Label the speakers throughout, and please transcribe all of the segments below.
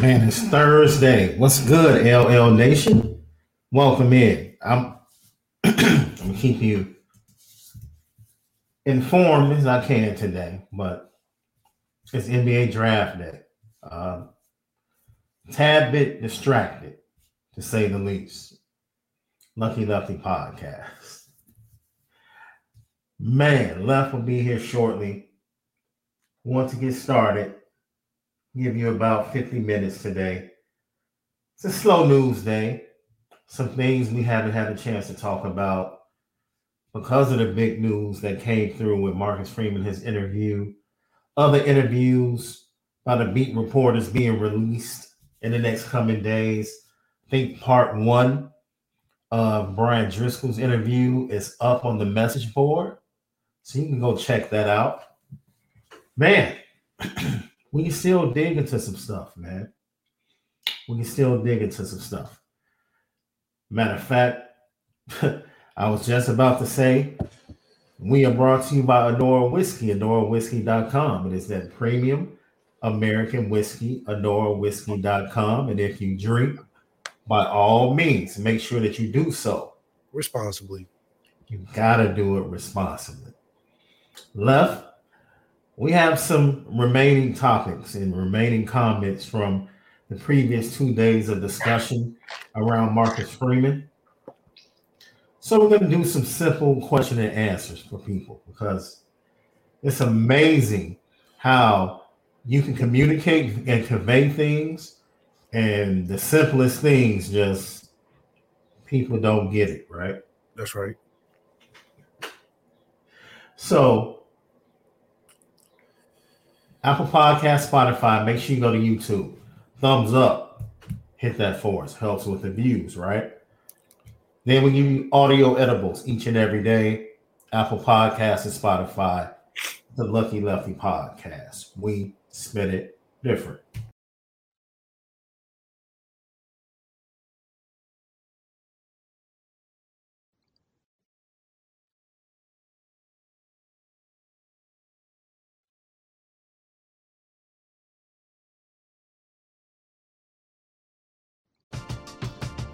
Speaker 1: Man, it's Thursday. What's good, LL Nation? Welcome in. I'm, I'm gonna keep you informed as I can today, but it's NBA draft day. Uh, tad bit distracted, to say the least. Lucky Lefty podcast. Man, Left will be here shortly. Want to get started give you about 50 minutes today. It's a slow news day. Some things we haven't had a chance to talk about because of the big news that came through with Marcus Freeman, his interview, other interviews by the beat reporters being released in the next coming days. I think part one of Brian Driscoll's interview is up on the message board. So you can go check that out. Man, we can still dig into some stuff, man. We can still dig into some stuff. Matter of fact, I was just about to say, we are brought to you by Adora Whiskey, AdoraWhiskey.com. It is that premium American whiskey, AdoraWhiskey.com. And if you drink, by all means, make sure that you do so
Speaker 2: responsibly.
Speaker 1: You gotta do it responsibly. Left, we have some remaining topics and remaining comments from the previous two days of discussion around Marcus Freeman. So we're going to do some simple question and answers for people because it's amazing how you can communicate and convey things and the simplest things just people don't get it, right?
Speaker 2: That's right.
Speaker 1: So Apple Podcast, Spotify, make sure you go to YouTube. Thumbs up. Hit that for us. Helps with the views, right? Then we give you audio edibles each and every day. Apple Podcasts and Spotify. The Lucky Lefty Podcast. We spit it different.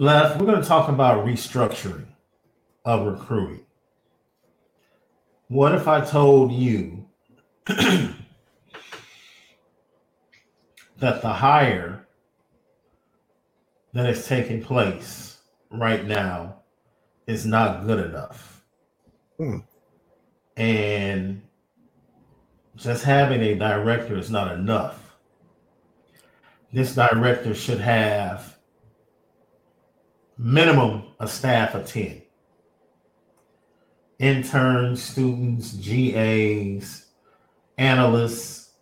Speaker 1: Left, we're going to talk about restructuring of recruiting. What if I told you that the hire that is taking place right now is not good enough?
Speaker 3: Hmm.
Speaker 1: And just having a director is not enough. This director should have minimum a staff of 10 interns, students, GAs, analysts,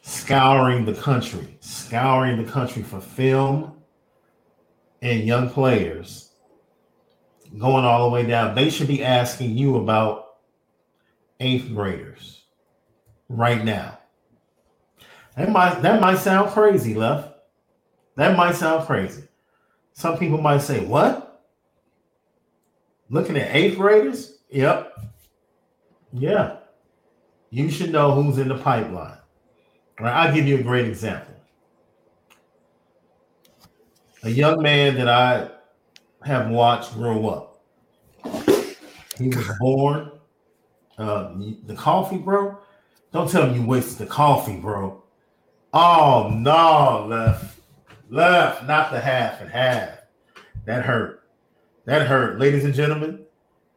Speaker 1: scouring the country, scouring the country for film and young players, going all the way down. They should be asking you about eighth graders right now. That might that might sound crazy, left. That might sound crazy. Some people might say, "What? Looking at eighth graders? Yep. Yeah. You should know who's in the pipeline. Right, I'll give you a great example. A young man that I have watched grow up. He was born. Uh, the coffee, bro. Don't tell me you wasted the coffee, bro. Oh no, left, left, not the half and half. That hurt. That hurt, ladies and gentlemen.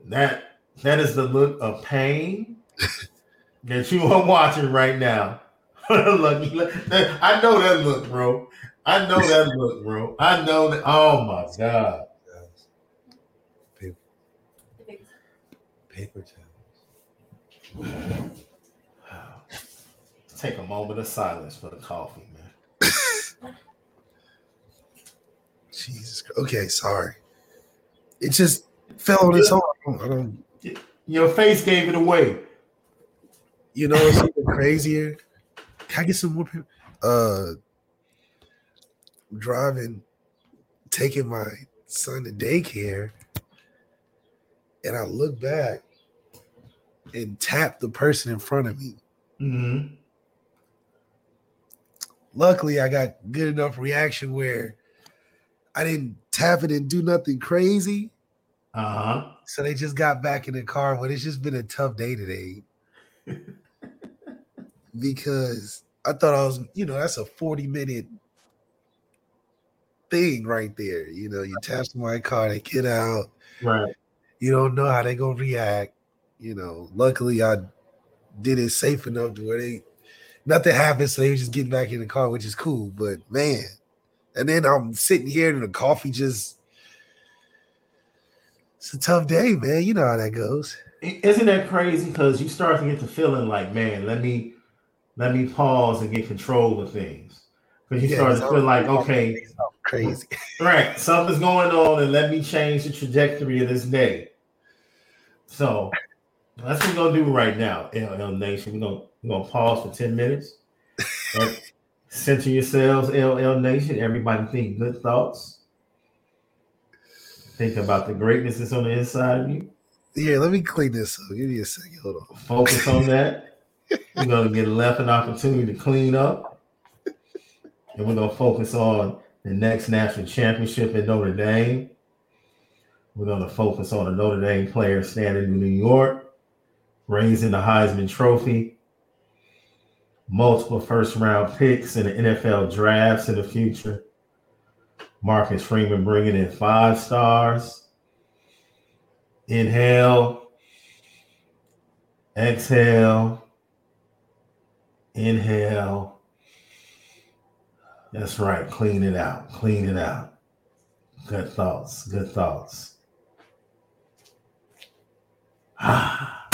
Speaker 1: That that is the look of pain that you are watching right now. Lucky, I know that look, bro. I know that look, bro. I know that. Oh my god.
Speaker 3: Paper, paper towels.
Speaker 1: Take a moment of silence for the coffee, man.
Speaker 3: Jesus. Okay, sorry. It just fell on its own. I don't,
Speaker 1: Your face gave it away.
Speaker 3: You know what's even crazier? Can I get some more paper? Uh, driving, taking my son to daycare, and I look back and tap the person in front of me.
Speaker 1: Mm-hmm.
Speaker 3: Luckily, I got good enough reaction where I didn't tap it and do nothing crazy.
Speaker 1: Uh huh.
Speaker 3: So they just got back in the car, but it's just been a tough day today. because I thought I was, you know, that's a 40 minute thing right there. You know, you tap my car, they get out.
Speaker 1: Right.
Speaker 3: You don't know how they gonna react. You know, luckily I did it safe enough to where they nothing happened, so they were just getting back in the car, which is cool. But man, and then I'm sitting here and the coffee just it's a tough day, man. You know how that goes.
Speaker 1: Isn't that crazy? Because you start to get the feeling like, man, let me let me pause and get control of things. Because you
Speaker 3: Yeah,
Speaker 1: start to feel like, okay,
Speaker 3: Crazy.
Speaker 1: right, something's going on, and let me change the trajectory of this day. So that's what we're gonna do right now, L Nation. We're gonna we're gonna pause for 10 minutes. Center yourselves, LL Nation. Everybody think good thoughts. Think about the greatness that's on the inside of you.
Speaker 3: Yeah, let me clean this up. Give me a second. Hold on.
Speaker 1: Focus on that. We're gonna get left an opportunity to clean up. And we're gonna focus on the next national championship in Notre Dame. We're gonna focus on a Notre Dame player standing in New York, raising the Heisman Trophy multiple first round picks in the NFL drafts in the future. Marcus Freeman bringing in five stars. Inhale, exhale, inhale. That's right. Clean it out. Clean it out. Good thoughts. Good thoughts. Ah,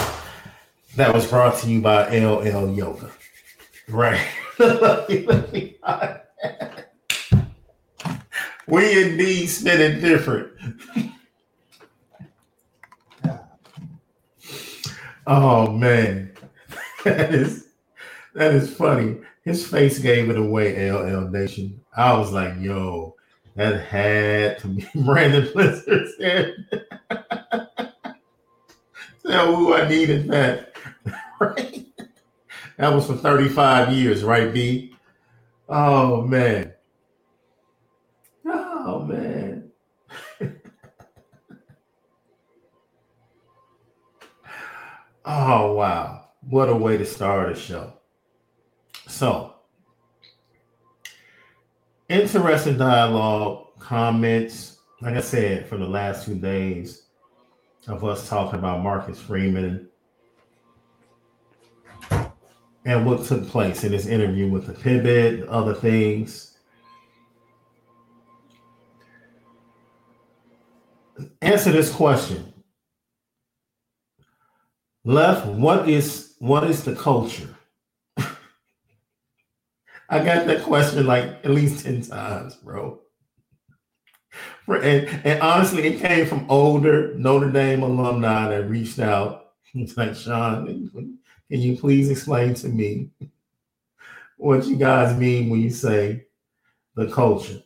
Speaker 1: that was brought to you by LL Yoga. Right. we indeed spinning different. oh man. That is that is funny. His face gave it away, LL Nation. I was like, yo, that had to be Brandon Blizzard said. Tell who I needed that. right? That was for 35 years, right, B? Oh man. Oh man. oh wow. What a way to start a show. So, interesting dialogue, comments, like I said, for the last two days of us talking about Marcus Freeman and what took place in this interview with the pivot, other things. Answer this question. Left, what is what is the culture? I got that question like at least 10 times, bro. And, and honestly, it came from older Notre Dame alumni that reached out. It's like, Shaun, can you please explain to me what you guys mean when you say the culture?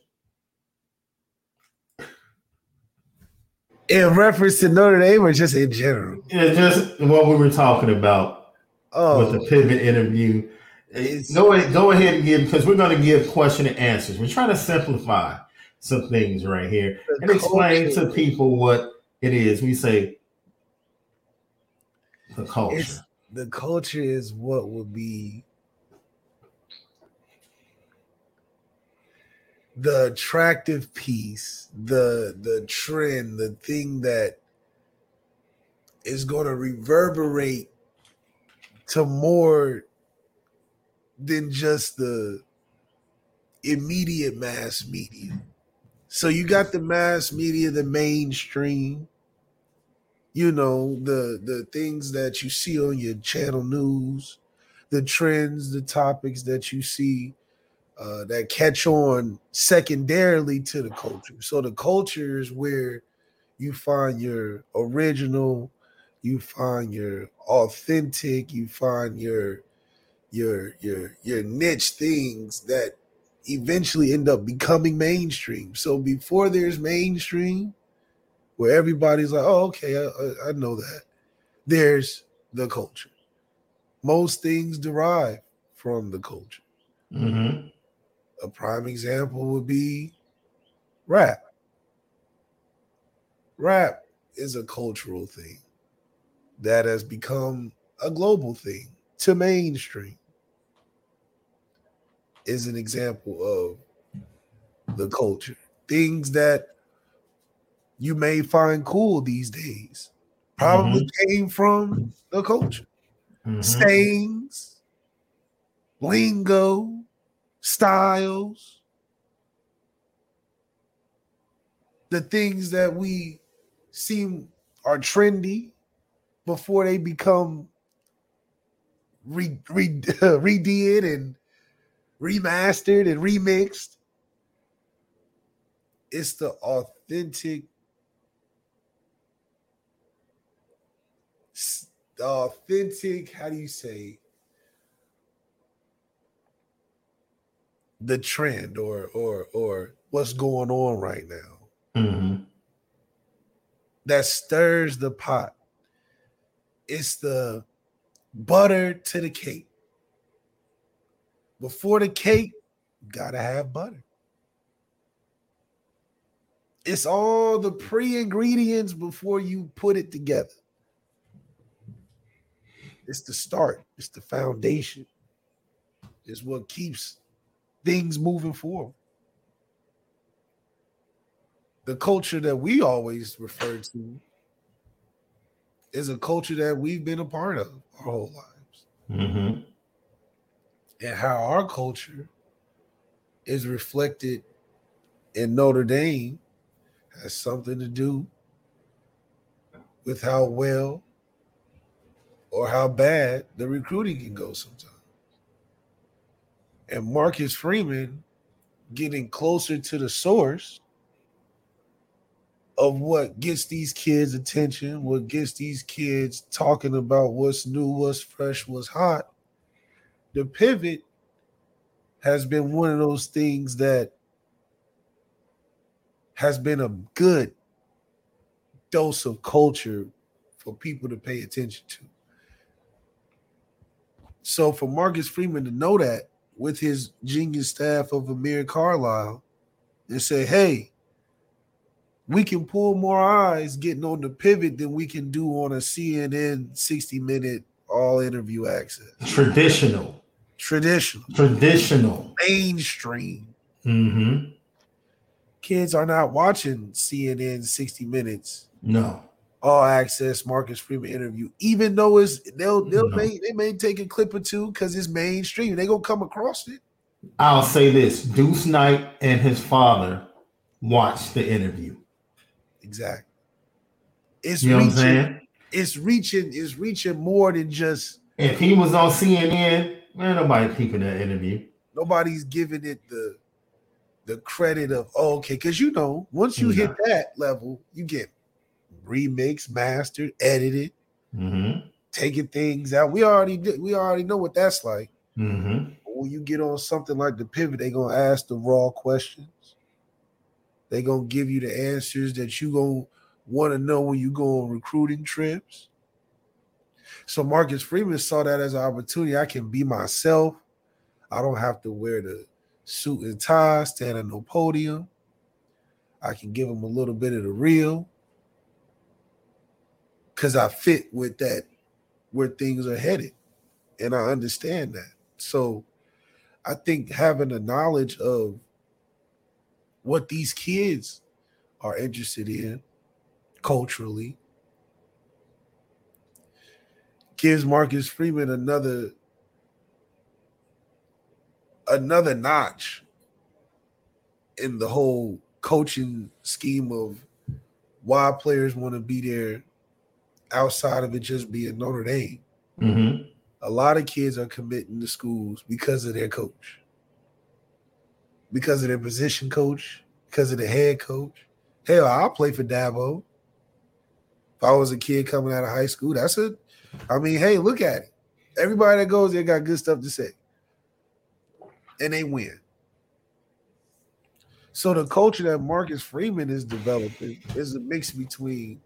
Speaker 3: In reference to Notre Dame or just in general?
Speaker 1: Yeah, just what we were talking about oh, with the pivot interview. Go ahead, go ahead and give because we're going to give question and answers. We're trying to simplify some things right here and explain to people what it is. We say the culture.
Speaker 3: It's, the culture is what would be the attractive piece, the the trend, the thing that is going to reverberate to more than just the immediate mass media. So you got the mass media, the mainstream, you know the the things that you see on your channel news the trends the topics that you see uh, that catch on secondarily to the culture. So the culture is where you find your original you find your authentic you find your your your your niche things that eventually end up becoming mainstream. So before there's mainstream where everybody's like, oh, okay, I, I know that. There's the culture. Most things derive from the culture.
Speaker 1: Mm-hmm.
Speaker 3: A prime example would be rap. Rap is a cultural thing that has become a global thing to mainstream. Is an example of the culture. Things that you may find cool these days probably mm-hmm. came from the culture. Mm-hmm. Sayings, lingo, styles, the things that we seem are trendy before they become re, re, redid and remastered and remixed. It's the authentic authentic, how do you say, the trend or or or what's going on right now.
Speaker 1: Mm-hmm.
Speaker 3: That stirs the pot. It's the butter to the cake. Before the cake, gotta have butter. It's all the pre-ingredients before you put it together. It's the start, it's the foundation. It's what keeps things moving forward. The culture that we always refer to is a culture that we've been a part of our whole lives.
Speaker 1: Mm-hmm.
Speaker 3: And how our culture is reflected in Notre Dame has something to do with how well or how bad the recruiting can go sometimes. And Marcus Freeman getting closer to the source of what gets these kids attention, what gets these kids talking about what's new, what's fresh, what's hot. The pivot has been one of those things that has been a good dose of culture for people to pay attention to. So for Marcus Freeman to know that with his genius staff of Amir Carlisle and say, hey, we can pull more eyes getting on the pivot than we can do on a CNN 60 minute all interview access.
Speaker 1: Traditional.
Speaker 3: Traditional.
Speaker 1: Traditional.
Speaker 3: Mainstream.
Speaker 1: Mm-hmm.
Speaker 3: Kids are not watching CNN 60 minutes.
Speaker 1: No.
Speaker 3: All access Marcus Freeman interview, even though it's they'll they'll
Speaker 1: No.
Speaker 3: may they may take a clip or two because it's mainstream. They gonna come across it.
Speaker 1: I'll say this: Deuce Knight and his father watched the interview.
Speaker 3: Exactly. It's
Speaker 1: You know what I'm
Speaker 3: reaching,
Speaker 1: saying?
Speaker 3: it's reaching, it's reaching more than just
Speaker 1: If he was on CNN, man, nobody peeping that interview.
Speaker 3: nobody's giving it the the credit of oh, okay, because you know, once you hit that level, you get remixed, mastered, edited,
Speaker 1: Mm-hmm.
Speaker 3: taking things out. We already did, we already know what that's like.
Speaker 1: Mm-hmm.
Speaker 3: When you get on something like the pivot, they're gonna ask the raw questions. They're gonna give you the answers that you gonna want to know when you go on recruiting trips. So Marcus Freeman saw that as an opportunity. I can be myself. I don't have to wear the suit and tie, stand on no podium. I can give them a little bit of the real because I fit with that where things are headed. And I understand that. So I think having a knowledge of what these kids are interested in culturally gives Marcus Freeman another another notch in the whole coaching scheme of why players want to be there outside of it just being Notre Dame.
Speaker 1: Mm-hmm.
Speaker 3: A lot of kids are committing to schools because of their coach, because of their position coach, because of the head coach. Hell, I'll play for Dabo. If I was a kid coming out of high school, that's it. I mean, hey, look at it. Everybody that goes there got good stuff to say. And they win. So the culture that Marcus Freeman is developing is a mix between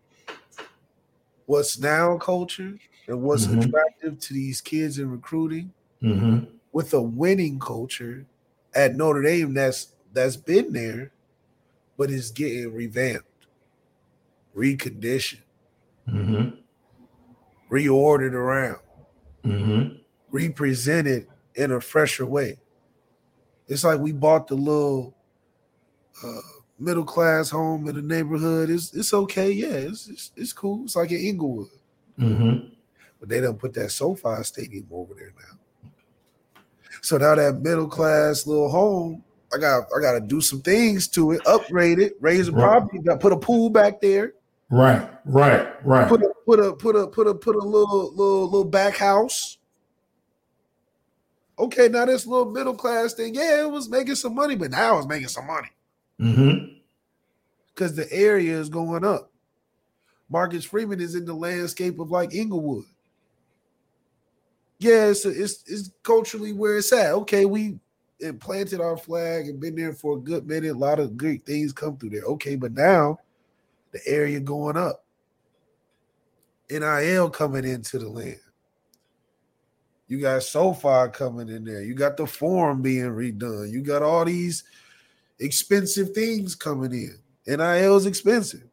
Speaker 3: what's now culture and what's
Speaker 1: Mhm.
Speaker 3: attractive to these kids in recruiting
Speaker 1: Mm-hmm.
Speaker 3: with a winning culture at Notre Dame that's that's been there, but is getting revamped, reconditioned,
Speaker 1: Mm-hmm.
Speaker 3: reordered around,
Speaker 1: Mm-hmm.
Speaker 3: represented in a fresher way. It's like we bought the little uh, middle class home in the neighborhood. It's it's okay, yeah, it's it's, it's cool. It's like in Inglewood,
Speaker 1: Mm-hmm.
Speaker 3: but they don't put that SoFi Stadium over there now. So now that middle class little home, I got I got to do some things to it, upgrade it, raise the
Speaker 1: Right.
Speaker 3: property, got put a pool back there,
Speaker 1: Right, right, right.
Speaker 3: put a put a put a put a put a little little little back house. Okay, now this little middle class thing, yeah, it was making some money, but now it's making some money
Speaker 1: Mm-hmm.
Speaker 3: because the area is going up. Marcus Freeman is in the landscape of like Inglewood. Yeah, it's, it's it's culturally where it's at. Okay, we and planted our flag and been there for a good minute. A lot of great things come through there. Okay, but now the area going up. NIL coming into the land. You got SoFi coming in there. You got the forum being redone. You got all these expensive things coming in. NIL is expensive.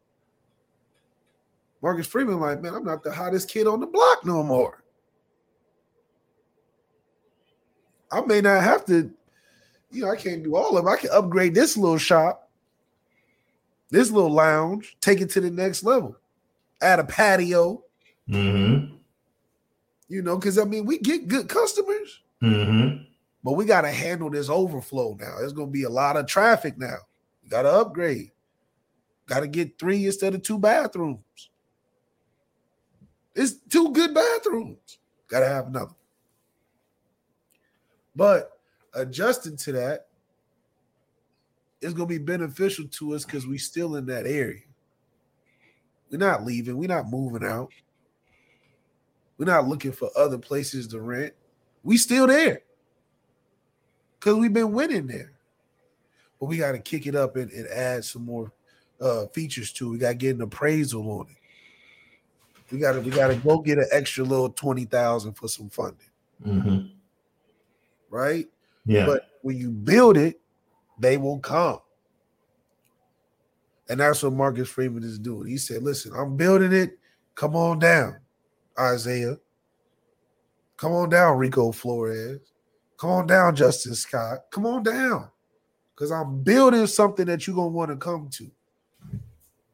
Speaker 3: Marcus Freeman, like, man, I'm not the hottest kid on the block no more. I may not have to, you know, I can't do all of it. I can upgrade this little shop, this little lounge, take it to the next level, add a patio.
Speaker 1: Mm-hmm.
Speaker 3: You know, because I mean, we get good customers,
Speaker 1: Mm-hmm.
Speaker 3: But we got to handle this overflow now. There's going to be a lot of traffic now. Got to upgrade. Got to get three instead of two bathrooms. It's two good bathrooms. Got to have another. But adjusting to that is going to be beneficial to us because we're still in that area. We're not leaving. We're not moving out. We're not looking for other places to rent. We still there because we've been winning there. But we got to kick it up and, and add some more uh, features to it. We got to get an appraisal on it. We got to we got to go get an extra little twenty thousand for some funding,
Speaker 1: Mm-hmm.
Speaker 3: right?
Speaker 1: Yeah.
Speaker 3: But when you build it, they will come. And that's what Marcus Freeman is doing. He said, Listen, I'm building it. Come on down, Isaiah. Come on down, Rico Flores. Come on down, Justin Scott. Come on down. Because I'm building something that you're gonna want to come to.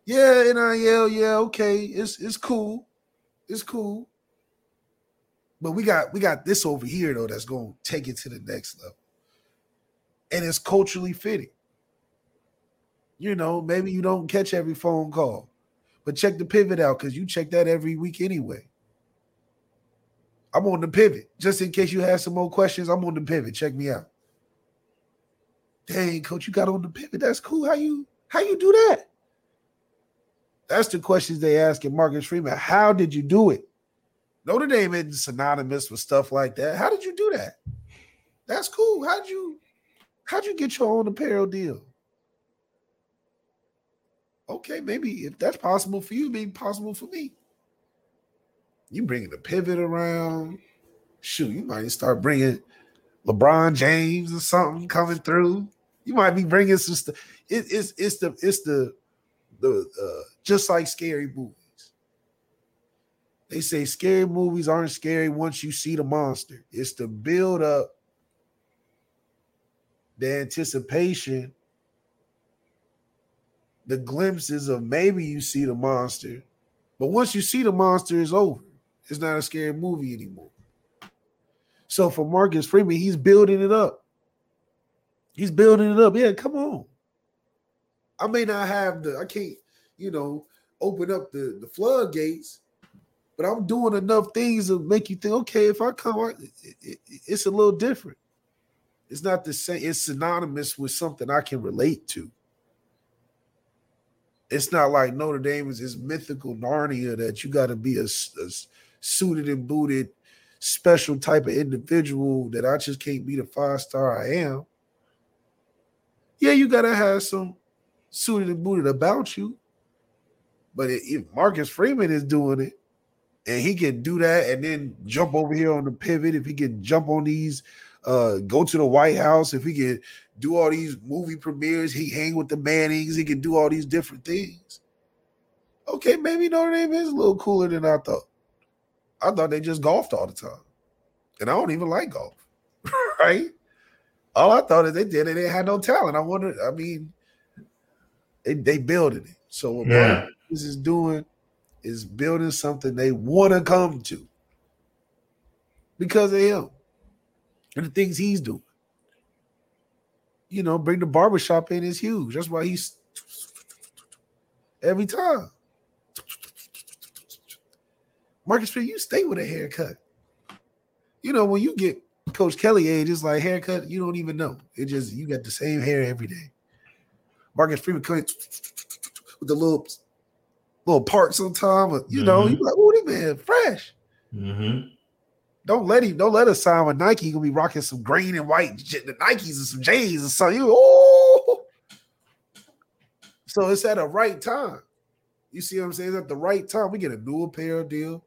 Speaker 3: Yeah, NIL, yeah, okay. It's it's cool. It's cool. But we got we got this over here though that's gonna take it to the next level. And it's culturally fitting. You know, maybe you don't catch every phone call, but check the pivot out because you check that every week anyway. I'm on the pivot. Just in case you have some more questions, I'm on the pivot. Check me out. Dang, coach, you got on the pivot. That's cool. How you how you do that? That's the questions they ask at Marcus Freeman. How did you do it? Notre Dame isn't synonymous with stuff like that. How did you do that? That's cool. How'd you how'd you get your own apparel deal? Okay, maybe if that's possible for you, maybe possible for me. You bringing the pivot around. Shoot, you might start bringing LeBron James or something coming through. You might be bringing some stuff. It, it's it's the it's the the uh, just like scary movies. They say scary movies aren't scary once you see the monster. It's the build up, the anticipation, the glimpses of maybe you see the monster, but once you see the monster, it's over. It's not a scary movie anymore. So for Marcus Freeman, he's building it up. He's building it up. Yeah, come on. I may not have the, I can't, you know, open up the, the floodgates, but I'm doing enough things to make you think, okay, if I come, it, it, it's a little different. It's not the same. It's synonymous with something I can relate to. It's not like Notre Dame is this mythical Narnia that you got to be a, a suited and booted special type of individual that I just can't be the five star I am. Yeah, you got to have some suited and booted about you. But if Marcus Freeman is doing it, and he can do that and then jump over here on the pivot, if he can jump on these, uh, go to the White House, if he can do all these movie premieres, he hang with the Mannings, he can do all these different things. Okay, maybe Notre Dame is a little cooler than I thought. I thought they just golfed all the time. And I don't even like golf. right? All I thought is they did it, they had no talent. I wonder, I mean, they they building it. So what
Speaker 1: Yeah.
Speaker 3: Marcus is doing is building something they want to come to because of him and the things he's doing. You know, bring the barbershop in is huge. That's why he's every time. Marcus Freeman, you stay with a haircut. You know, when you get Coach Kelly age, it's like haircut, you don't even know. It just you got the same hair every day. Marcus Freeman coming with the little little parts on but you know,
Speaker 1: Mhm.
Speaker 3: you like, oh, this man fresh.
Speaker 1: Mm-hmm.
Speaker 3: don't let him. Don't let us sign with Nike. He gonna be rocking some green and white the Nikes and some J's and something. You oh. So it's at a right time. You see what I'm saying? It's at the right time. We get a new apparel deal,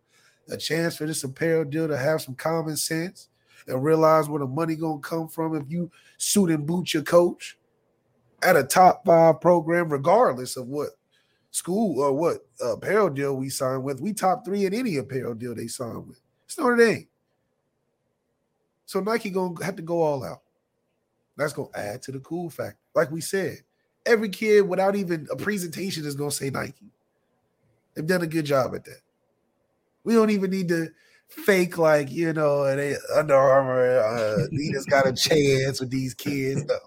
Speaker 3: a chance for this apparel deal to have some common sense and realize where the money gonna come from if you suit and boot your coach at a top five program, regardless of what school or what uh, apparel deal we sign with. We top three in any apparel deal they sign with. It's Notre Dame. So Nike gonna have to go all out. That's gonna add to the cool factor. Like we said, every kid without even a presentation is gonna say Nike. They've done a good job at that. We don't even need to fake like you know, they Under Armour, uh, Adidas got a chance with these kids. No,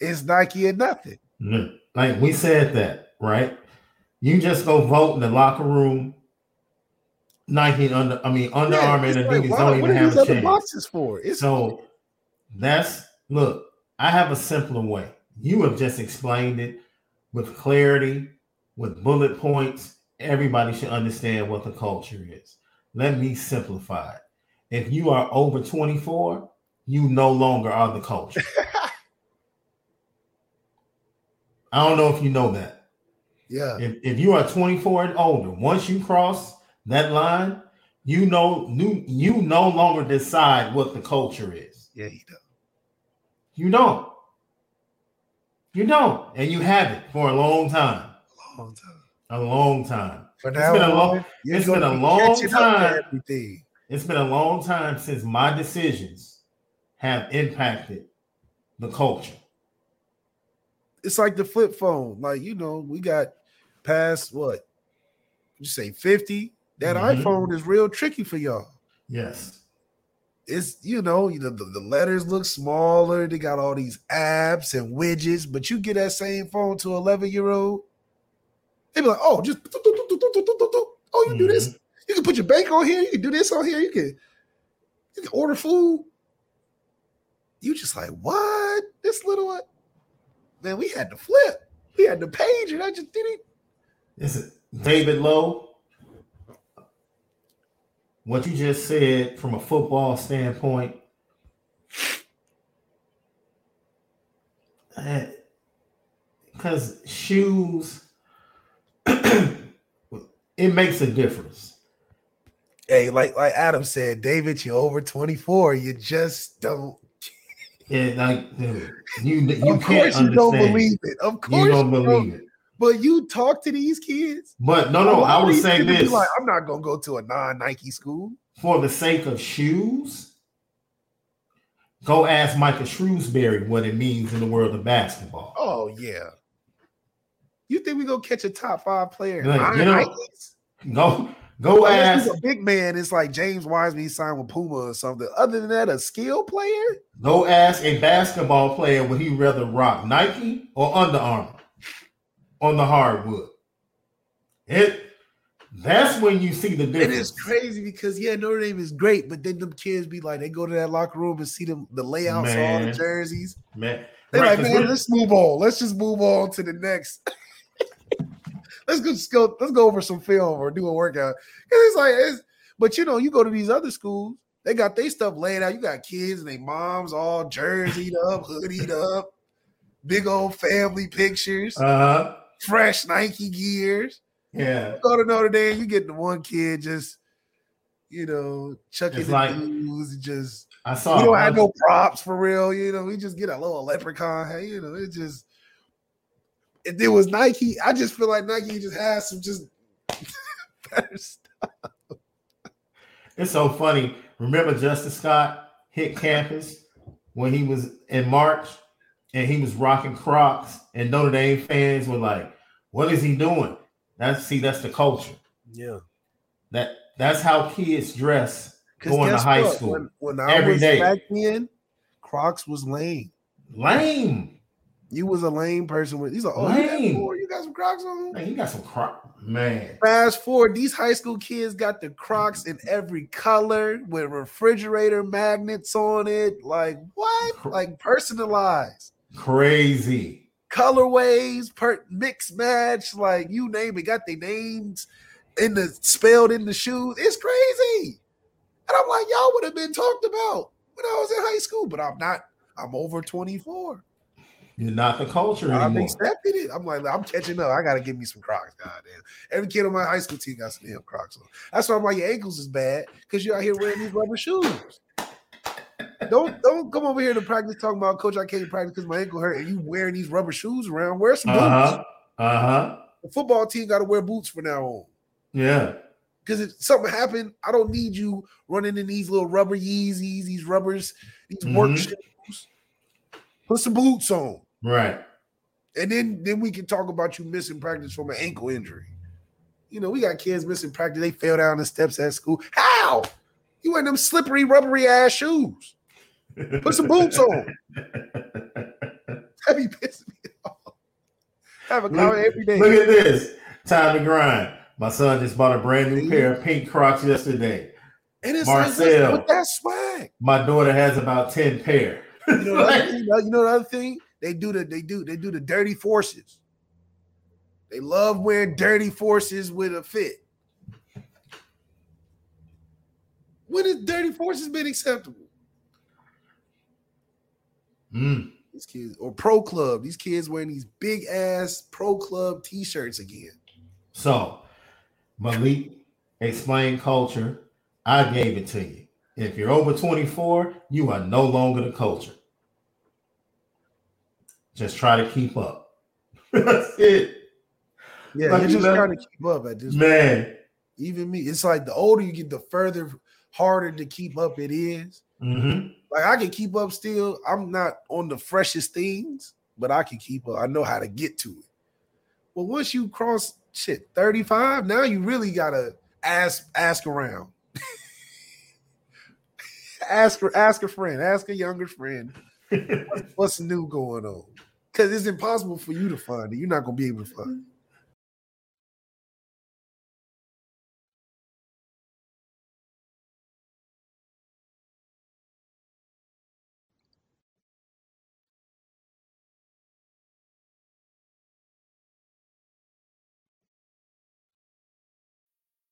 Speaker 3: it's Nike or nothing.
Speaker 1: Like we said that, right? You just go vote in the locker room. Nike under, I mean Under yeah, Armour and Adidas like, don't even have a chance.
Speaker 3: Boxes for it's
Speaker 1: so that's look. I have a simpler way. You have just explained it with clarity, with bullet points. Everybody should understand what the culture is. Let me simplify it. If you are over 24, you no longer are the culture. I don't know if you know that.
Speaker 3: Yeah.
Speaker 1: If, if you are 24 and older, once you cross that line, you know, you, you no longer decide what the culture is.
Speaker 3: Yeah, you don't.
Speaker 1: You don't. You don't. And you have it for a long time.
Speaker 3: A long time.
Speaker 1: A long time.
Speaker 3: For now, it's been a long,
Speaker 1: it's been a long time. It's been a long time since my decisions have impacted the culture
Speaker 3: it's like the flip phone. Like, you know, we got past what you say 50. That mm-hmm. iPhone is real tricky for y'all.
Speaker 1: Yes.
Speaker 3: It's you know, the, the letters look smaller, they got all these apps and widgets, but you get that same phone to 11 year old, they be like, oh, just oh, you mm-hmm. do this. Mm-hmm. You can put your bank on here, you can do this on here, you can you can order food. You just like, what? This little one? man, we had to flip. We had to page, and I just didn't.
Speaker 1: This is David Lowe. What you just said from a football standpoint, because shoes, it makes a difference.
Speaker 3: Hey, like like Adam said, David, you're over 24. You just don't
Speaker 1: yeah, like you you of can't you
Speaker 3: don't believe it. Of course
Speaker 1: you don't believe it.
Speaker 3: But you talk to these kids.
Speaker 1: But no, no, I would say this.
Speaker 3: Like, I'm not gonna go to a non-Nike school.
Speaker 1: For the sake of shoes, go ask Michael Shrewsbury what it means in the world of basketball.
Speaker 3: Oh, yeah. You think we gonna catch a top five player?
Speaker 1: Like, you know, go Go ask
Speaker 3: a big man. It's like James Wiseman he signed with Puma or something. Other than that, a skill player.
Speaker 1: Go ask a basketball player would he rather rock Nike or Under Armour on the hardwood. It that's when you see the difference.
Speaker 3: It is crazy because yeah, Notre Dame is great, but then them kids be like, they go to that locker room and see them the layouts man, of all the jerseys.
Speaker 1: Man,
Speaker 3: they're right, like, man, let's move on. Let's just move on to the next. Let's go, just go let's go over some film or do a workout. It's like it's, but you know, you go to these other schools, they got their stuff laid out. You got kids and their moms all jerseyed up, hoodied up, big old family pictures,
Speaker 1: uh-huh.
Speaker 3: fresh Nike gears.
Speaker 1: Yeah.
Speaker 3: You go to Notre Dame, you get the one kid just, you know, chucking it's the like, just
Speaker 1: I saw.
Speaker 3: We don't have no props for real. You know, we just get a little leprechaun. Hey, you know, it just it was Nike, I just feel like Nike just has some just better stuff.
Speaker 1: It's so funny. Remember Justin Scott hit campus when he was in March and he was rocking Crocs, and Notre Dame fans were like, "What is he doing?" That's see, that's the culture.
Speaker 3: Yeah,
Speaker 1: that that's how kids dress going to high what? school.
Speaker 3: When, when I every was day. back then, Crocs was lame.
Speaker 1: Lame.
Speaker 3: You was a lame person with. He's like, oh, lame. You, got you got some Crocs on.
Speaker 1: Man, you got some Crocs, man.
Speaker 3: Fast forward, these high school kids got the Crocs in every color with refrigerator magnets on it. Like what? Like personalized.
Speaker 1: Crazy
Speaker 3: colorways, per mix match, like you name it. Got their names in the spelled in the shoes. It's crazy. And I'm like, y'all would have been talked about when I was in high school, but I'm not. I'm over 24.
Speaker 1: You're not the culture
Speaker 3: I've
Speaker 1: anymore.
Speaker 3: accepted it. I'm like, I'm catching up. I gotta give me some Crocs. Goddamn. Every kid on my high school team got some damn Crocs on. That's why I'm like, your ankles is bad because you're out here wearing these rubber shoes. don't don't come over here to practice talking about coach. I can't practice because my ankle hurt, and you wearing these rubber shoes around. Wear some boots.
Speaker 1: Uh huh. Uh.
Speaker 3: The football team got to wear boots from now on.
Speaker 1: Yeah.
Speaker 3: Because if something happened, I don't need you running in these little rubber Yeezys, these rubbers, these work
Speaker 1: Mhm.
Speaker 3: shoes. Put some boots on.
Speaker 1: Right.
Speaker 3: And then then we can talk about you missing practice from an ankle injury. You know, we got kids missing practice. They fell down the steps at school. How? You wearing them slippery, rubbery ass shoes. Put some boots on. That be pissing me off. Have a
Speaker 1: Look-
Speaker 3: every day.
Speaker 1: Look at this. Time to grind. My son just bought a brand new pair of pink Crocs yesterday.
Speaker 3: and it's
Speaker 1: Marcel.
Speaker 3: like, with that swag.
Speaker 1: My daughter has about 10 pair.
Speaker 3: You know, the other thing, you know the other thing? They do the they do they do the dirty forces. They love wearing dirty forces with a fit. When has dirty forces been acceptable?
Speaker 1: Mm.
Speaker 3: These kids or pro club, these kids wearing these big ass pro club t-shirts again.
Speaker 1: So, Malik, explain culture. I gave it to you. If you're over 24, you are no longer the culture. Just try to keep up. That's it.
Speaker 3: Yeah,
Speaker 1: Like
Speaker 3: you're just
Speaker 1: know-
Speaker 3: trying to keep up at this.
Speaker 1: Man.
Speaker 3: Even me, it's like the older you get, the further harder to keep up it is.
Speaker 1: hmm
Speaker 3: Like I can keep up still. I'm not on the freshest things, but I can keep up. I know how to get to it. But once you cross shit 35, now you really gotta ask ask around. ask ask a friend, ask a younger friend. What's, what's new going on? Because it's impossible for you to find it. You're not gonna be able to find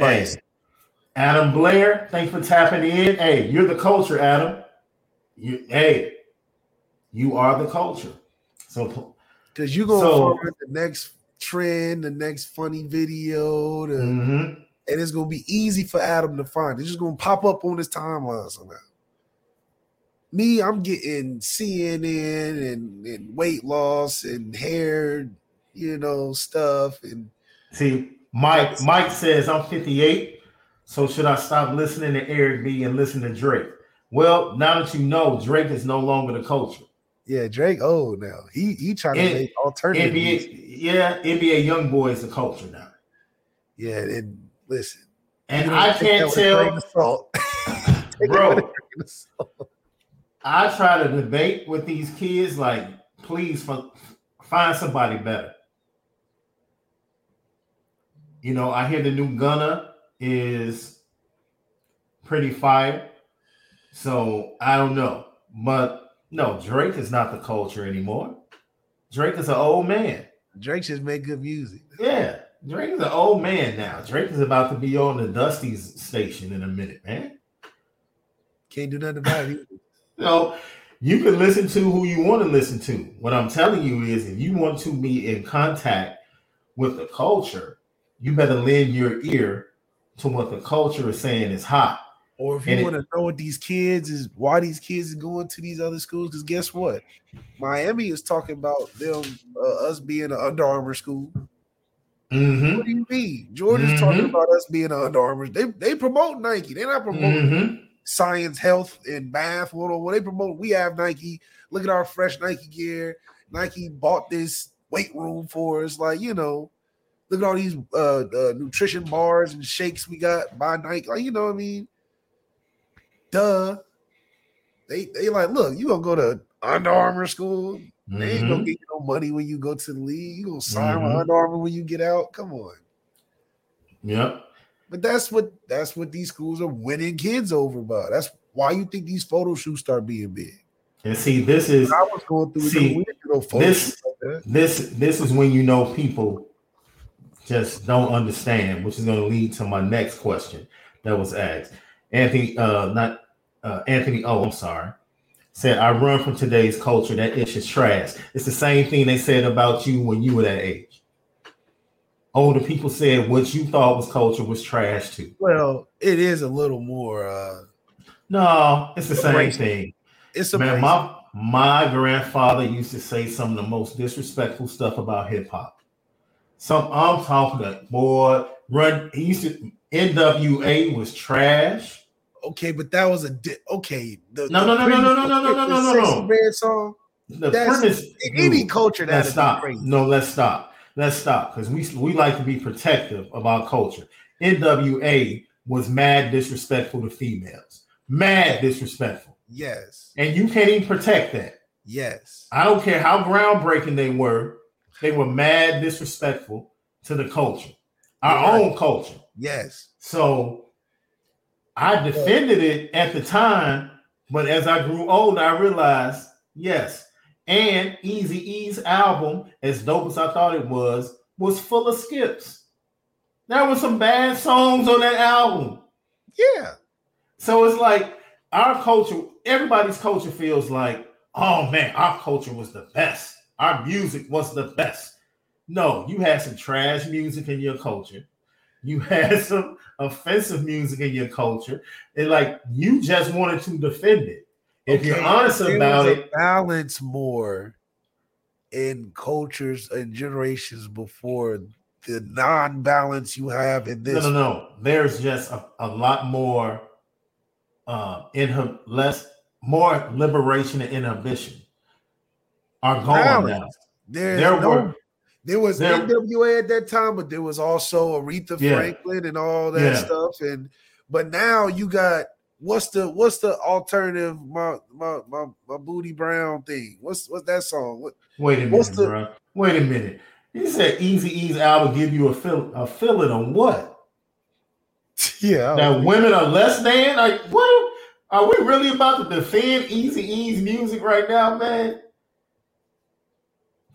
Speaker 1: Hey, Adam Blair, thanks for tapping in. Hey, you're the culture, Adam. You, hey, you are the culture. So,
Speaker 3: Because you're gonna
Speaker 1: So-
Speaker 3: find the next trend, the next funny video, the,
Speaker 1: mhm.
Speaker 3: and it's gonna be easy for Adam to find. It's just gonna pop up on his timeline somehow. Me, I'm getting CNN and, and weight loss and hair, you know, stuff. And
Speaker 1: see, Mike. Mike says I'm 58. So should I stop listening to Eric B and listen to Drake? Well, now that you know, Drake is no longer the culture.
Speaker 3: yeah, Drake old now. He he trying to
Speaker 1: N-
Speaker 3: make alternative. music.
Speaker 1: Yeah, NBA YoungBoy is the culture now.
Speaker 3: Yeah, and listen.
Speaker 1: And I can't
Speaker 3: that with a grain
Speaker 1: tell,
Speaker 3: of salt. Take it
Speaker 1: bro.
Speaker 3: with a grain of salt.
Speaker 1: I try to debate with these kids, like, please find somebody better. You know, I hear the new Gunna is pretty fire. So I don't know. But no, Drake is not the culture anymore. Drake is an old man.
Speaker 3: Drake just make good music.
Speaker 1: Yeah. Drake is an old man now. Drake is about to be on the Dusty's station in a minute, man.
Speaker 3: Can't do nothing about it.
Speaker 1: You know, you can listen to who you want to listen to. What I'm telling you is, if you want to be in contact with the culture, you better lend your ear to what the culture is saying is hot.
Speaker 3: Or if you
Speaker 1: And it-
Speaker 3: want to know what these kids is, why these kids are going to these other schools, because guess what? Miami is talking about them, uh, us being an Under Armour school.
Speaker 1: Mm-hmm.
Speaker 3: What do you mean? Jordan's talking
Speaker 1: Mhm.
Speaker 3: about us being an Under Armour. They they promote Nike. They're not promoting
Speaker 1: Mm-hmm.
Speaker 3: science, health, and math. What what they promote? We have Nike. Look at our fresh Nike gear. Nike bought this weight room for us. Like you know, look at all these uh, uh nutrition bars and shakes we got by Nike. Like you know what I mean? Duh. They they like look. You gonna go to Under Armour school? They ain't gonna
Speaker 1: Mhm.
Speaker 3: get no money when you go to the league. You gonna sign with
Speaker 1: Mhm.
Speaker 3: Under Armour when you get out? Come on.
Speaker 1: Yep.
Speaker 3: But that's what that's what these schools are winning kids over by. That's why you think these photo shoots start being big.
Speaker 1: And see, this is
Speaker 3: I was going through
Speaker 1: See,
Speaker 3: it. We didn't go photo
Speaker 1: this-
Speaker 3: like
Speaker 1: this this is when you know people just don't understand, which is going to lead to my next question that was asked. Anthony, uh, not uh, Anthony. Oh, I'm sorry. Said I run from today's culture. That ish is trash. It's the same thing they said about you when you were that age. Older people said what you thought was culture was trash too.
Speaker 3: Well, it is a little more. uh
Speaker 1: No, it's the same thing.
Speaker 3: It's a
Speaker 1: Man, my my grandfather used to say some of the most disrespectful stuff about hip hop. Some I'm talking about boy, run. He used to NWA was trash.
Speaker 3: okay, but that was a di- okay. The,
Speaker 1: No,
Speaker 3: the
Speaker 1: no, no, no, no, no, no, no, no, no, no, no.
Speaker 3: Red song.
Speaker 1: The
Speaker 3: That's-
Speaker 1: premise.
Speaker 3: Any
Speaker 1: dude,
Speaker 3: culture
Speaker 1: let's
Speaker 3: that
Speaker 1: stop.
Speaker 3: crazy.
Speaker 1: No, let's stop. Let's stop because we we like to be protective of our culture. NWA was mad disrespectful to females. Mad disrespectful,
Speaker 3: Yes,
Speaker 1: and you can't even protect that.
Speaker 3: yes.
Speaker 1: I don't care how groundbreaking they were, they were mad disrespectful to the culture, our
Speaker 3: Right.
Speaker 1: own culture.
Speaker 3: Yes.
Speaker 1: So I defended it at the time, but as I grew older, I realized yes. And Eazy-E's album, as dope as I thought it was, was full of skips. There were some bad songs on that album.
Speaker 3: Yeah.
Speaker 1: So it's like our culture, everybody's culture feels like, oh man, our culture was the best. Our music was the best. No, you had some trash music in your culture. You had some offensive music in your culture. And like you just wanted to defend it. If you're honest about it,
Speaker 3: balance more in cultures and generations before the non-balance you have in this.
Speaker 1: no, no. no. There's just a, a lot more uh inhib less more liberation and inhibition are
Speaker 3: gone
Speaker 1: now.
Speaker 3: There's
Speaker 1: There
Speaker 3: no,
Speaker 1: were
Speaker 3: there was
Speaker 1: there-
Speaker 3: NWA at that time, but there was also Aretha
Speaker 1: Yeah.
Speaker 3: Franklin and all that
Speaker 1: Yeah.
Speaker 3: stuff. And but now you got what's the what's the alternative my my my, my booty brown thing? What's what's that song? What
Speaker 1: Wait a minute,
Speaker 3: the-
Speaker 1: bro. Wait a minute. You said Easy E's album give you a fill a feeling on what?
Speaker 3: yeah,
Speaker 1: That women are less than? Like what? Are, are we really about to defend Eazy-E's music right now, man?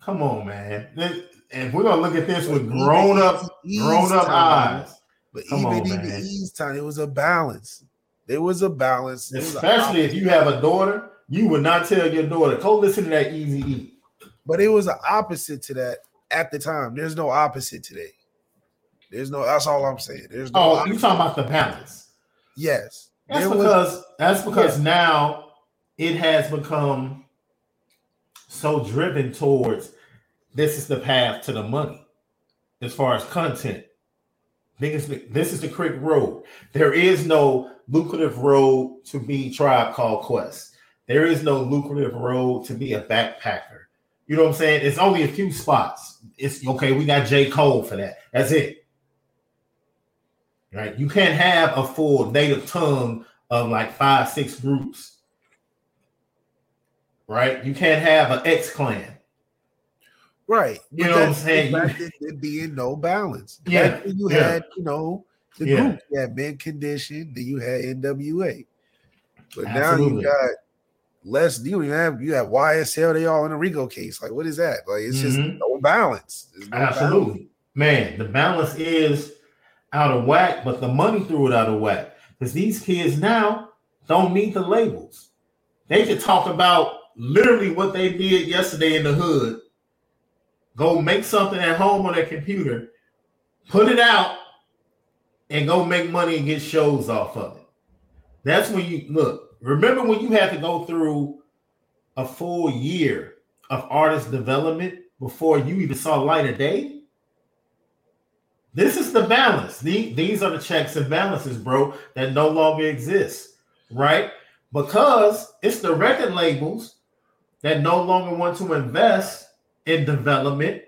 Speaker 1: Come on, man. This- And we're gonna look at this with grown up, grown up
Speaker 3: time,
Speaker 1: eyes.
Speaker 3: But
Speaker 1: Come
Speaker 3: even
Speaker 1: on,
Speaker 3: even
Speaker 1: man.
Speaker 3: Time, it was a balance. There was a balance. Was
Speaker 1: Especially if you have a daughter, you would not tell your daughter, go listen to that Easy E.
Speaker 3: But it was an opposite to that at the time. There's no opposite today. There's no. That's all I'm saying. There's no.
Speaker 1: Oh, you talking about the balance.
Speaker 3: yes.
Speaker 1: That's
Speaker 3: There was-
Speaker 1: because that's because now it has become so driven towards this is the path to the money as far as content. This is the, this is the quick road. There is no lucrative road to be tribe called Quest. There is no lucrative road to be a backpacker. You know what I'm saying? It's only a few spots. It's okay. We got J. Cole for that. That's it. Right? You can't have a full native tongue of like five, six groups. Right? You can't have an X clan.
Speaker 3: Right.
Speaker 1: You
Speaker 3: But
Speaker 1: know what I'm saying?
Speaker 3: that there being no balance.
Speaker 1: Yeah,
Speaker 3: you
Speaker 1: yeah.
Speaker 3: had, you know, the
Speaker 1: Yeah.
Speaker 3: group. You had men condition, then you had NWA. But now you got less. You even have you have YSL. They all in a RICO case. Like, what is that? Like, it's just
Speaker 1: Mhm.
Speaker 3: no balance. No balance.
Speaker 1: Absolutely. man, the balance is out of whack, but the money threw it out of whack. Because these kids now don't need the labels. They can talk about literally what they did yesterday in the hood. Go make something at home on their computer, put it out, and go make money and get shows off of it. That's when you look. Remember when you had to go through a full year of artist development before you even saw light of day? This is the balance. These are the checks and balances, bro, that no longer exist, right? Because it's the record labels that no longer want to invest in development.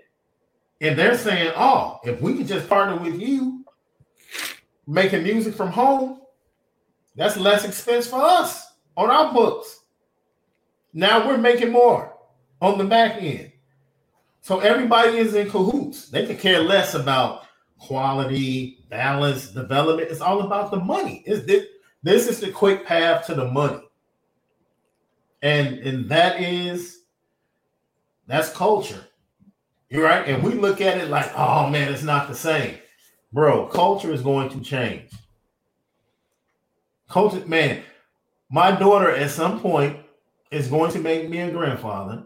Speaker 1: And they're saying, oh, if we can just partner with you, making music from home, that's less expense for us on our books. Now we're making more on the back end. So everybody is in cahoots. They could care less about quality, balance, development. It's all about the money. Is this, this is the quick path to the money. And and that is that's culture. You're right. And we look at it like, oh man, it's not the same. Bro, culture is going to change. Culture, man, my daughter at some point is going to make me a grandfather,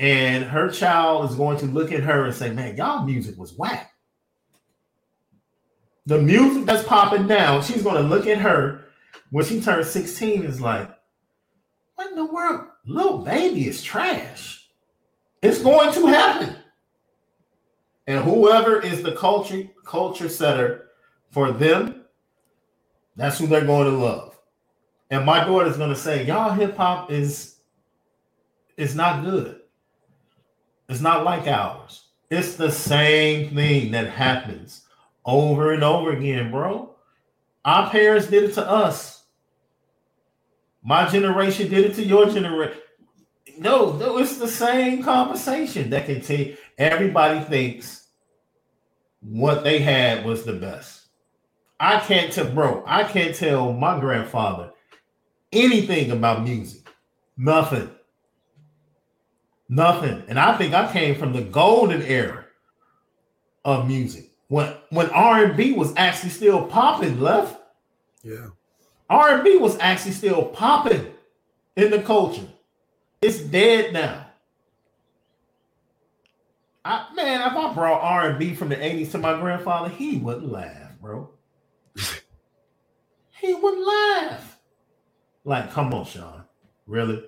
Speaker 1: and her child is going to look at her and say, Man, y'all music was whack. The music that's popping now, she's going to look at her when she turns 16 is like, What in the world? Little baby is trash. It's going to happen. And whoever is the culture culture setter for them, that's who they're going to love. And my daughter's going to say, "Y'all hip hop is is not good. It's not like ours. It's the same thing that happens over and over again, bro. Our parents did it to us. My generation did it to your generation. No, no, it's the same conversation that can take everybody thinks what they had was the best. I can't tell, bro. I can't tell my grandfather anything about music. Nothing. Nothing. And I think I came from the golden era of music when when R and B was actually still popping. Left.
Speaker 3: Yeah.
Speaker 1: R and B was actually still popping in the culture. It's dead now. I, man, if I brought R and B from the '80s to my grandfather, he wouldn't laugh, bro. he wouldn't laugh. Like, come on, Shaun, really?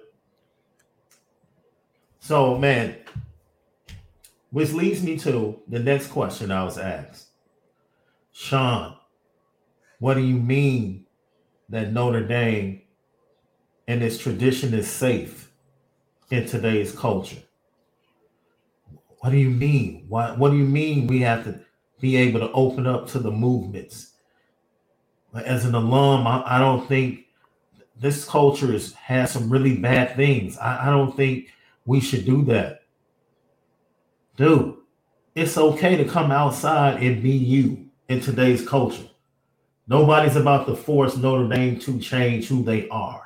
Speaker 1: So, man, which leads me to the next question I was asked, Shaun. What do you mean that Notre Dame and its tradition is safe in today's culture? What do you mean? What What do you mean we have to be able to open up to the movements? As an alum, I, I don't think this culture is has some really bad things. I, I don't think we should do that. Dude, it's okay to come outside and be you in today's culture. Nobody's about to force Notre Dame to change who they are.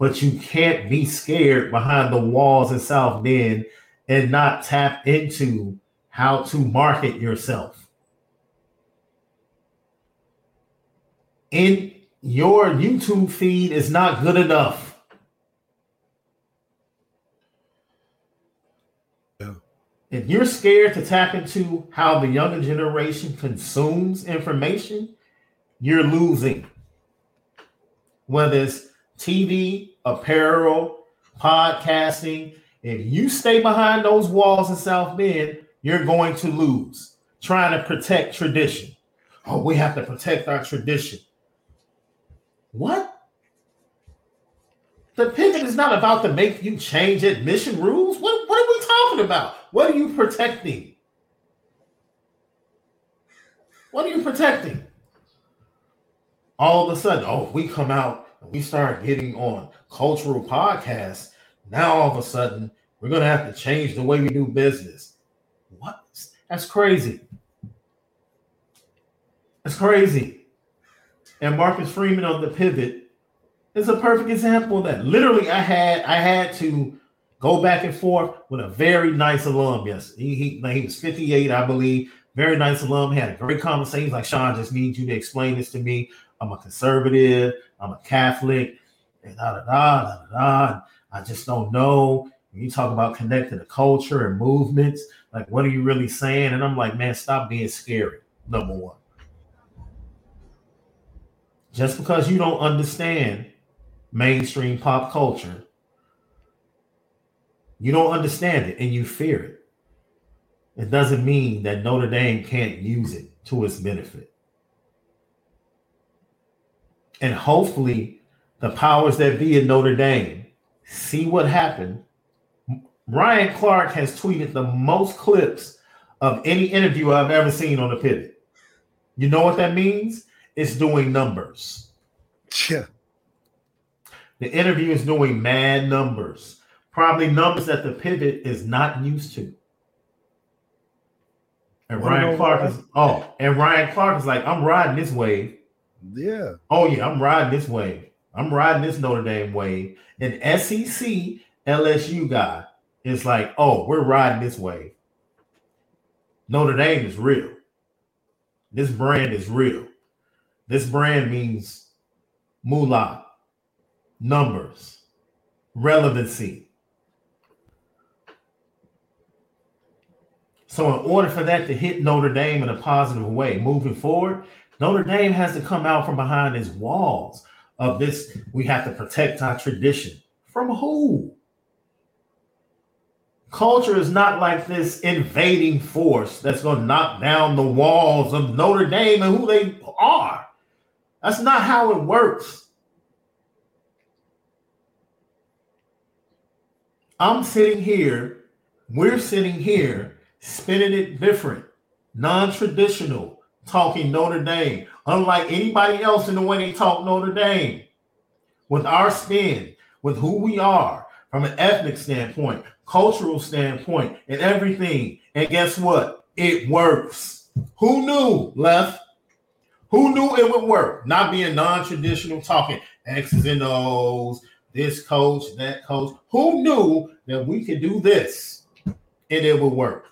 Speaker 1: But you can't be scared behind the walls in South Bend and not tap into how to market yourself. In your YouTube feed is not good enough.
Speaker 3: Yeah.
Speaker 1: If you're scared to tap into how the younger generation consumes information, you're losing. Whether it's TV, apparel, podcasting, if you stay behind those walls in South Bend, you're going to lose trying to protect tradition. Oh, we have to protect our tradition. What? The pivot is not about to make you change admission rules. What, what are we talking about? What are you protecting? What are you protecting? All of a sudden, oh, we come out we start getting on cultural podcasts now all of a sudden, we're going to have to change the way we do business. What? That's crazy. That's crazy. And Marcus Freeman on the pivot is a perfect example of that. Literally, I had I had to go back and forth with a very nice alum. Yes, he he, he was 58, I believe. very nice alum, had a great conversation. Like, Shaun, just need you to explain this to me. I'm a conservative, I'm a Catholic, and da da da da da. I just don't know. When you talk about connecting to culture and movements, like what are you really saying? And I'm like, man, stop being scary. Number one. Just because you don't understand mainstream pop culture, you don't understand it and you fear it. It doesn't mean that Notre Dame can't use it to its benefit. And hopefully, the powers that be in Notre Dame see what happened. Ryan Clark has tweeted the most clips of any interview I've ever seen on the pivot. You know what that means? It's doing numbers.
Speaker 3: Yeah.
Speaker 1: The interview is doing mad numbers, probably numbers that the pivot is not used to. And Ryan Clark is oh, and Ryan Clark is like, I'm riding this wave.
Speaker 3: Yeah.
Speaker 1: Oh yeah, I'm riding this wave. I'm riding this Notre Dame wave. An SEC LSU guy is like, oh, we're riding this wave. Notre Dame is real. This brand is real. This brand means moolah, numbers, relevancy. So, in order for that to hit Notre Dame in a positive way moving forward, Notre Dame has to come out from behind its walls of this. We have to protect our tradition. From who? Culture is not like this invading force that's going to knock down the walls of Notre Dame and who they are. That's not how it works. I'm sitting here, we're sitting here, spinning it different, non traditional, talking Notre Dame, unlike anybody else in the way they talk Notre Dame. With our spin, with who we are, from an ethnic standpoint, cultural standpoint, and everything. And guess what? It works. Who knew, left? Who knew it would work? Not being non-traditional, talking X's and O's, this coach, that coach. Who knew that we could do this and it would work?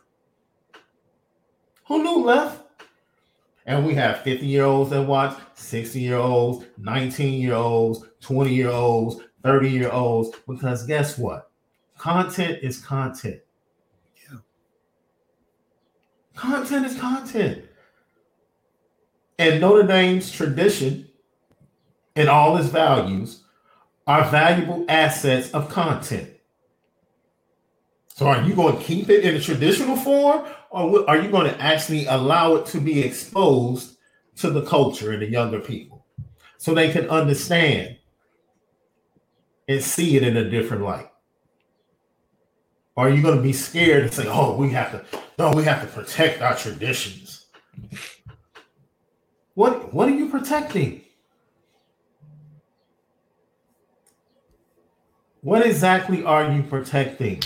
Speaker 1: Who knew left? And we have 50 year olds that watch, 60 year olds, 19 year olds, 20 year olds, 30 year olds. Because guess what? Content is content.
Speaker 3: Yeah.
Speaker 1: Content is content. And Notre Dame's tradition and all its values are valuable assets of content. So, are you going to keep it in a traditional form, or are you going to actually allow it to be exposed to the culture and the younger people so they can understand and see it in a different light? Or are you going to be scared and say, "Oh, we have to, no, we have to protect our traditions"? What what are you protecting? What exactly are you protecting?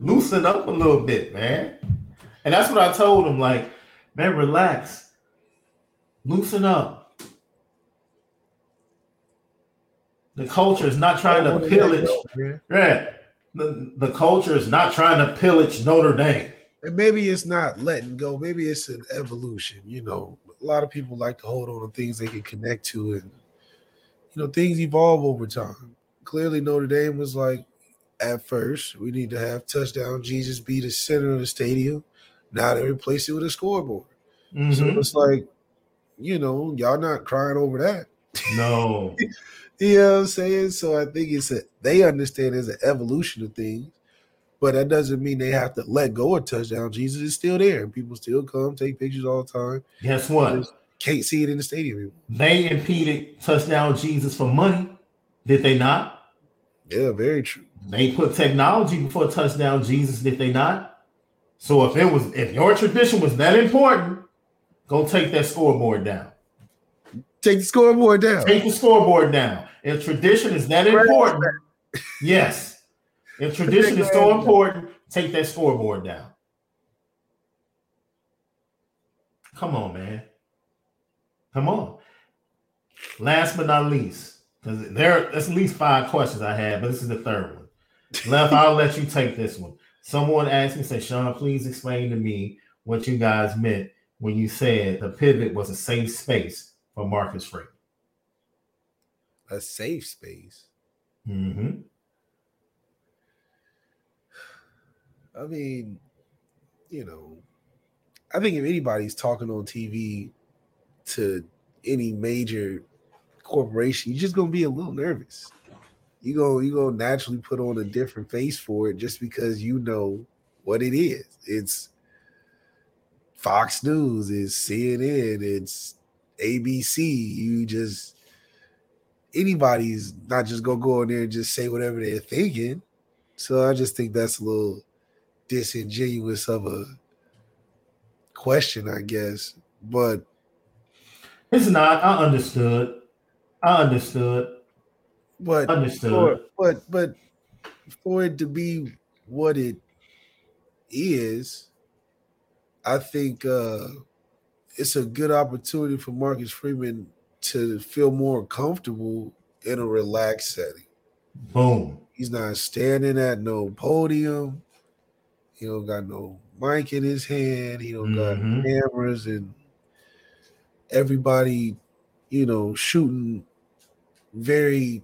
Speaker 1: Loosen up a little bit, man. And that's what I told him. Like, man, relax. Loosen up. The culture is not trying to pillage. Yeah, The, the culture is not trying to pillage Notre Dame.
Speaker 3: And maybe it's not letting go. Maybe it's an evolution. You know, a lot of people like to hold on to things they can connect to, and you know, things evolve over time. Clearly, Notre Dame was like, at first, we need to have touchdown Jesus be the center of the stadium. Now they replace it with a scoreboard.
Speaker 1: Mm-hmm.
Speaker 3: So it's like, you know, y'all not crying over that.
Speaker 1: No.
Speaker 3: you know what I'm saying? So I think it's a they understand there's an evolution of things, but that doesn't mean they have to let go of touchdown. Jesus is still there, and people still come take pictures all the time.
Speaker 1: Guess what?
Speaker 3: Can't see it in the stadium anymore.
Speaker 1: They impeded touchdown Jesus for money, did they not?
Speaker 3: Yeah, very true.
Speaker 1: They put technology before touchdown Jesus, did they not? So if it was if your tradition was that important, go take that scoreboard down.
Speaker 3: Take the scoreboard down.
Speaker 1: Take the scoreboard down. If tradition is that important, yes. If tradition is so important, take that scoreboard down. Come on, man. Come on. Last but not least, because there there's at least five questions I had, but this is the third one. Left, I'll let you take this one. Someone asked me, said, Shaun, please explain to me what you guys meant when you said the pivot was a safe space for Marcus Freeman.
Speaker 3: A safe space.
Speaker 1: Mm-hmm.
Speaker 3: I mean, you know, I think if anybody's talking on TV to any major corporation, you're just gonna be a little nervous. You go, you go naturally put on a different face for it just because you know what it is. It's Fox News, it's CNN, it's ABC. You just anybody's not just gonna go in there and just say whatever they're thinking. So I just think that's a little disingenuous of a question, I guess. But
Speaker 1: it's not. I understood. I understood.
Speaker 3: But
Speaker 1: understood.
Speaker 3: For, but but for it to be what it is, I think uh it's a good opportunity for Marcus Freeman to feel more comfortable in a relaxed setting.
Speaker 1: Boom.
Speaker 3: He's not standing at no podium. He don't got no mic in his hand. He don't mm-hmm. got cameras and everybody, you know, shooting very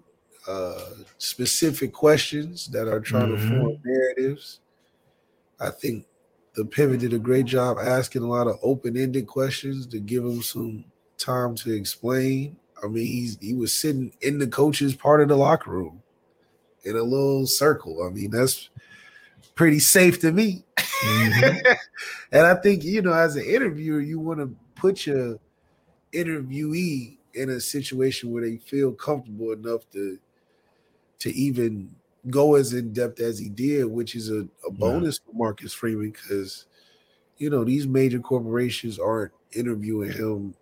Speaker 3: uh specific questions that are trying mm-hmm. to form narratives. I think the pivot did a great job asking a lot of open-ended questions to give him some time to explain. I mean, he's he was sitting in the coach's part of the locker room in a little circle. I mean, that's pretty safe to me. Mm-hmm. and I think, you know, as an interviewer, you want to put your interviewee in a situation where they feel comfortable enough to to even go as in depth as he did, which is a, a bonus yeah. for Marcus Freeman because you know these major corporations aren't interviewing him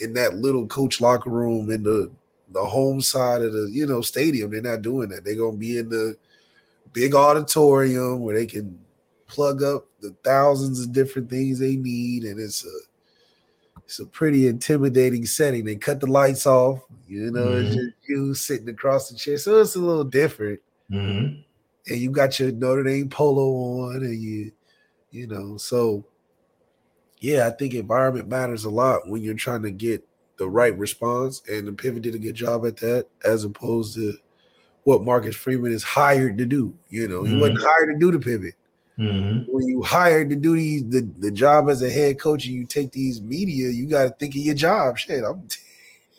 Speaker 3: in that little coach locker room in the the home side of the you know stadium. They're not doing that. They're gonna be in the big auditorium where they can plug up the thousands of different things they need, and it's a it's a pretty intimidating setting. They cut the lights off, you know, mm-hmm. it's just you sitting across the chair, so it's a little different.
Speaker 1: Mm-hmm.
Speaker 3: And you got your Notre Dame polo on, and you, you know, so yeah, I think environment matters a lot when you're trying to get the right response, and the pivot did a good job at that, as opposed to what Marcus Freeman is hired to do. You know, mm-hmm. he wasn't hired to do the pivot.
Speaker 1: Mm-hmm.
Speaker 3: When you hired to do these the, the job as a head coach and you take these media, you got to think of your job. Shit, I'm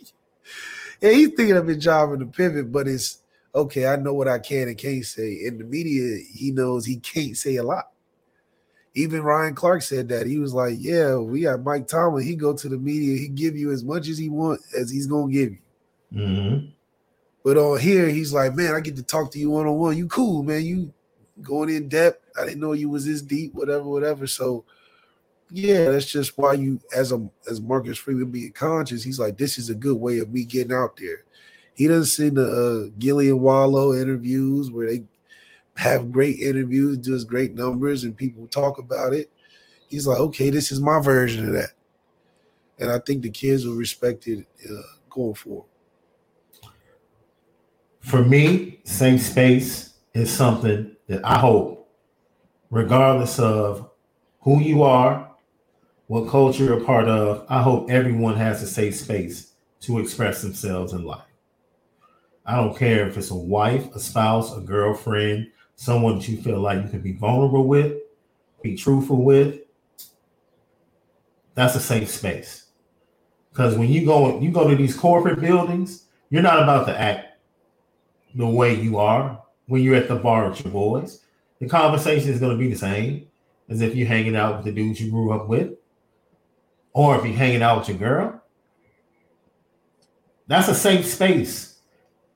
Speaker 3: yeah, he's thinking of his job in the pivot, but it's okay. I know what I can and can't say. In the media, he knows he can't say a lot. Even Ryan Clark said that he was like, "Yeah, we got Mike Tomlin. He go to the media. He give you as much as he want as he's gonna give you."
Speaker 1: Mm-hmm.
Speaker 3: But on here, he's like, man, I get to talk to you one on one. You cool, man. You going in depth. I didn't know you was this deep, whatever, whatever. So yeah, that's just why you as a as Marcus Freeman being conscious, he's like, this is a good way of me getting out there. He doesn't see the uh, Gillie Wallo interviews where they have great interviews, does great numbers, and people talk about it. He's like, okay, this is my version of that, and I think the kids will respect it uh, going forward
Speaker 1: for me, safe space is something that I hope, regardless of who you are, what culture you're a part of, I hope everyone has a safe space to express themselves in life. I don't care if it's a wife, a spouse, a girlfriend, someone that you feel like you can be vulnerable with, be truthful with. That's a safe space. Because when you go you go to these corporate buildings, you're not about to act the way you are when you're at the bar with your boys. The conversation is going to be the same as if you're hanging out with the dudes you grew up with, or if you're hanging out with your girl. That's a safe space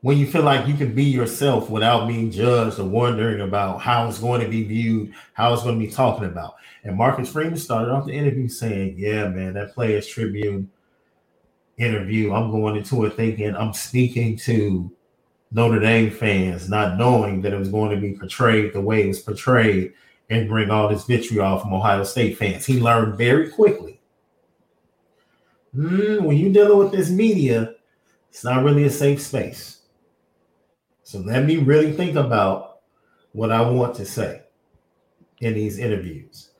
Speaker 1: when you feel like you can be yourself without being judged or wondering about how it's going to be viewed, how it's going to be talking about. And Marcus Freeman started off the interview saying, Yeah, man, that Players Tribune interview, I'm going into it thinking I'm speaking to Notre Dame fans, not knowing that it was going to be portrayed the way it was portrayed and bring all this vitriol from Ohio State fans. He learned very quickly. Mm, when you're dealing with this media, it's not really a safe space. So let me really think about what I want to say. in these interviews.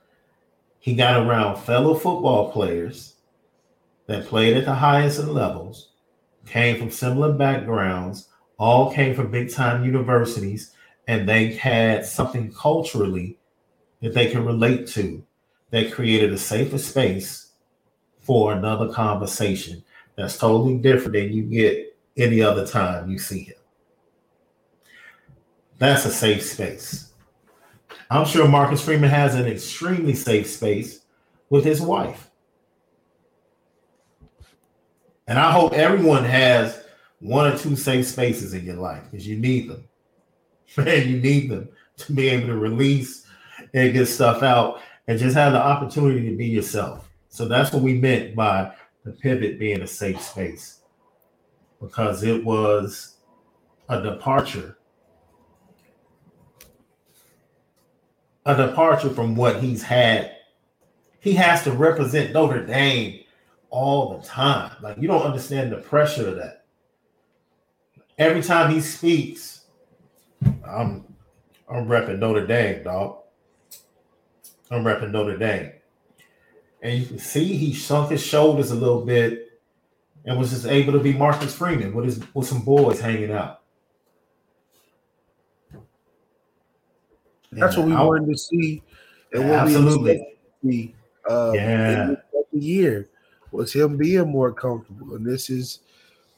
Speaker 1: He got around fellow football players that played at the highest levels, came from similar backgrounds, all came from big time universities, and they had something culturally that they can relate to that created a safer space for another conversation that's totally different than you get any other time you see him. That's a safe space. I'm sure Marcus Freeman has an extremely safe space with his wife. And I hope everyone has one or two safe spaces in your life because you need them. Man, you need them to be able to release and get stuff out and just have the opportunity to be yourself. So that's what we meant by the pivot being a safe space because it was a departure a departure from what he's had. He has to represent Notre Dame all the time. Like you don't understand the pressure of that. Every time he speaks, I'm I'm repping Notre Dame, dog. I'm repping Notre Dame. And you can see he sunk his shoulders a little bit and was just able to be Marcus Freeman with his with some boys hanging out.
Speaker 3: That's what we I, wanted to see, and what
Speaker 1: absolutely.
Speaker 3: we see uh, yeah. the year was him being more comfortable, and this is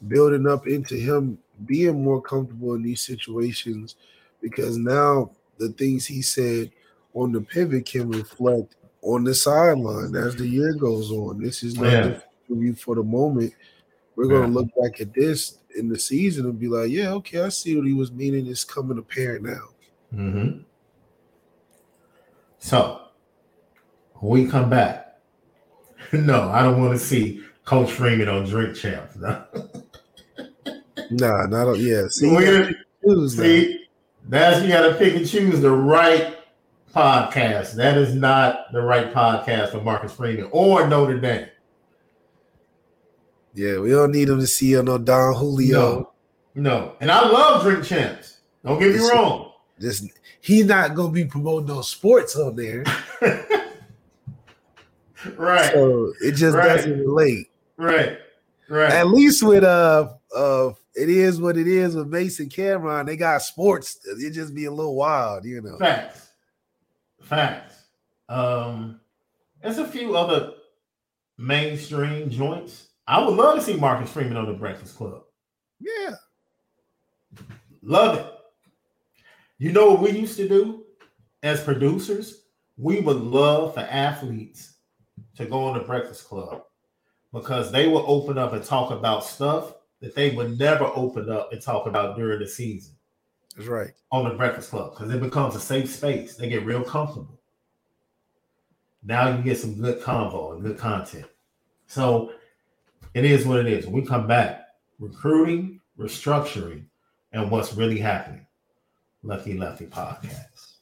Speaker 3: building up into him being more comfortable in these situations because now the things he said on the pivot can reflect on the sideline as the year goes on. This is not yeah. the for the moment. We're going to look back at this in the season and be like, yeah, okay, I see what he was meaning. It's coming apparent now.
Speaker 1: Mm-hmm. So when we come back, no, I don't want to see Coach Freeman on Drink Champs. No.
Speaker 3: nah, not yeah.
Speaker 1: See, choose, see that's you got to pick and choose the right podcast. That is not the right podcast for Marcus Freeman or Notre Dame.
Speaker 3: Yeah, we don't need him to see on no Don Julio.
Speaker 1: No, no. And I love Drink Champs. Don't get me wrong.
Speaker 3: Just he's not gonna be promoting no sports on there.
Speaker 1: right.
Speaker 3: So it just right. doesn't relate.
Speaker 1: Right. Right.
Speaker 3: At least with uh uh it is what it is with Mason Cam'ron. They got sports. It just be a little wild, you know.
Speaker 1: Facts. Facts. Um, there's a few other mainstream joints. I would love to see Marcus Freeman on the Breakfast Club.
Speaker 3: Yeah.
Speaker 1: Love it. You know what we used to do as producers? We would love for athletes to go on the Breakfast Club because they will open up and talk about stuff that they would never open up and talk about during the season.
Speaker 3: That's right.
Speaker 1: On the Breakfast Club because it becomes a safe space. They get real comfortable. Now you get some good convo and good content. So it is what it is. When we come back, recruiting, restructuring, and what's really happening. Lucky Lefty Podcast.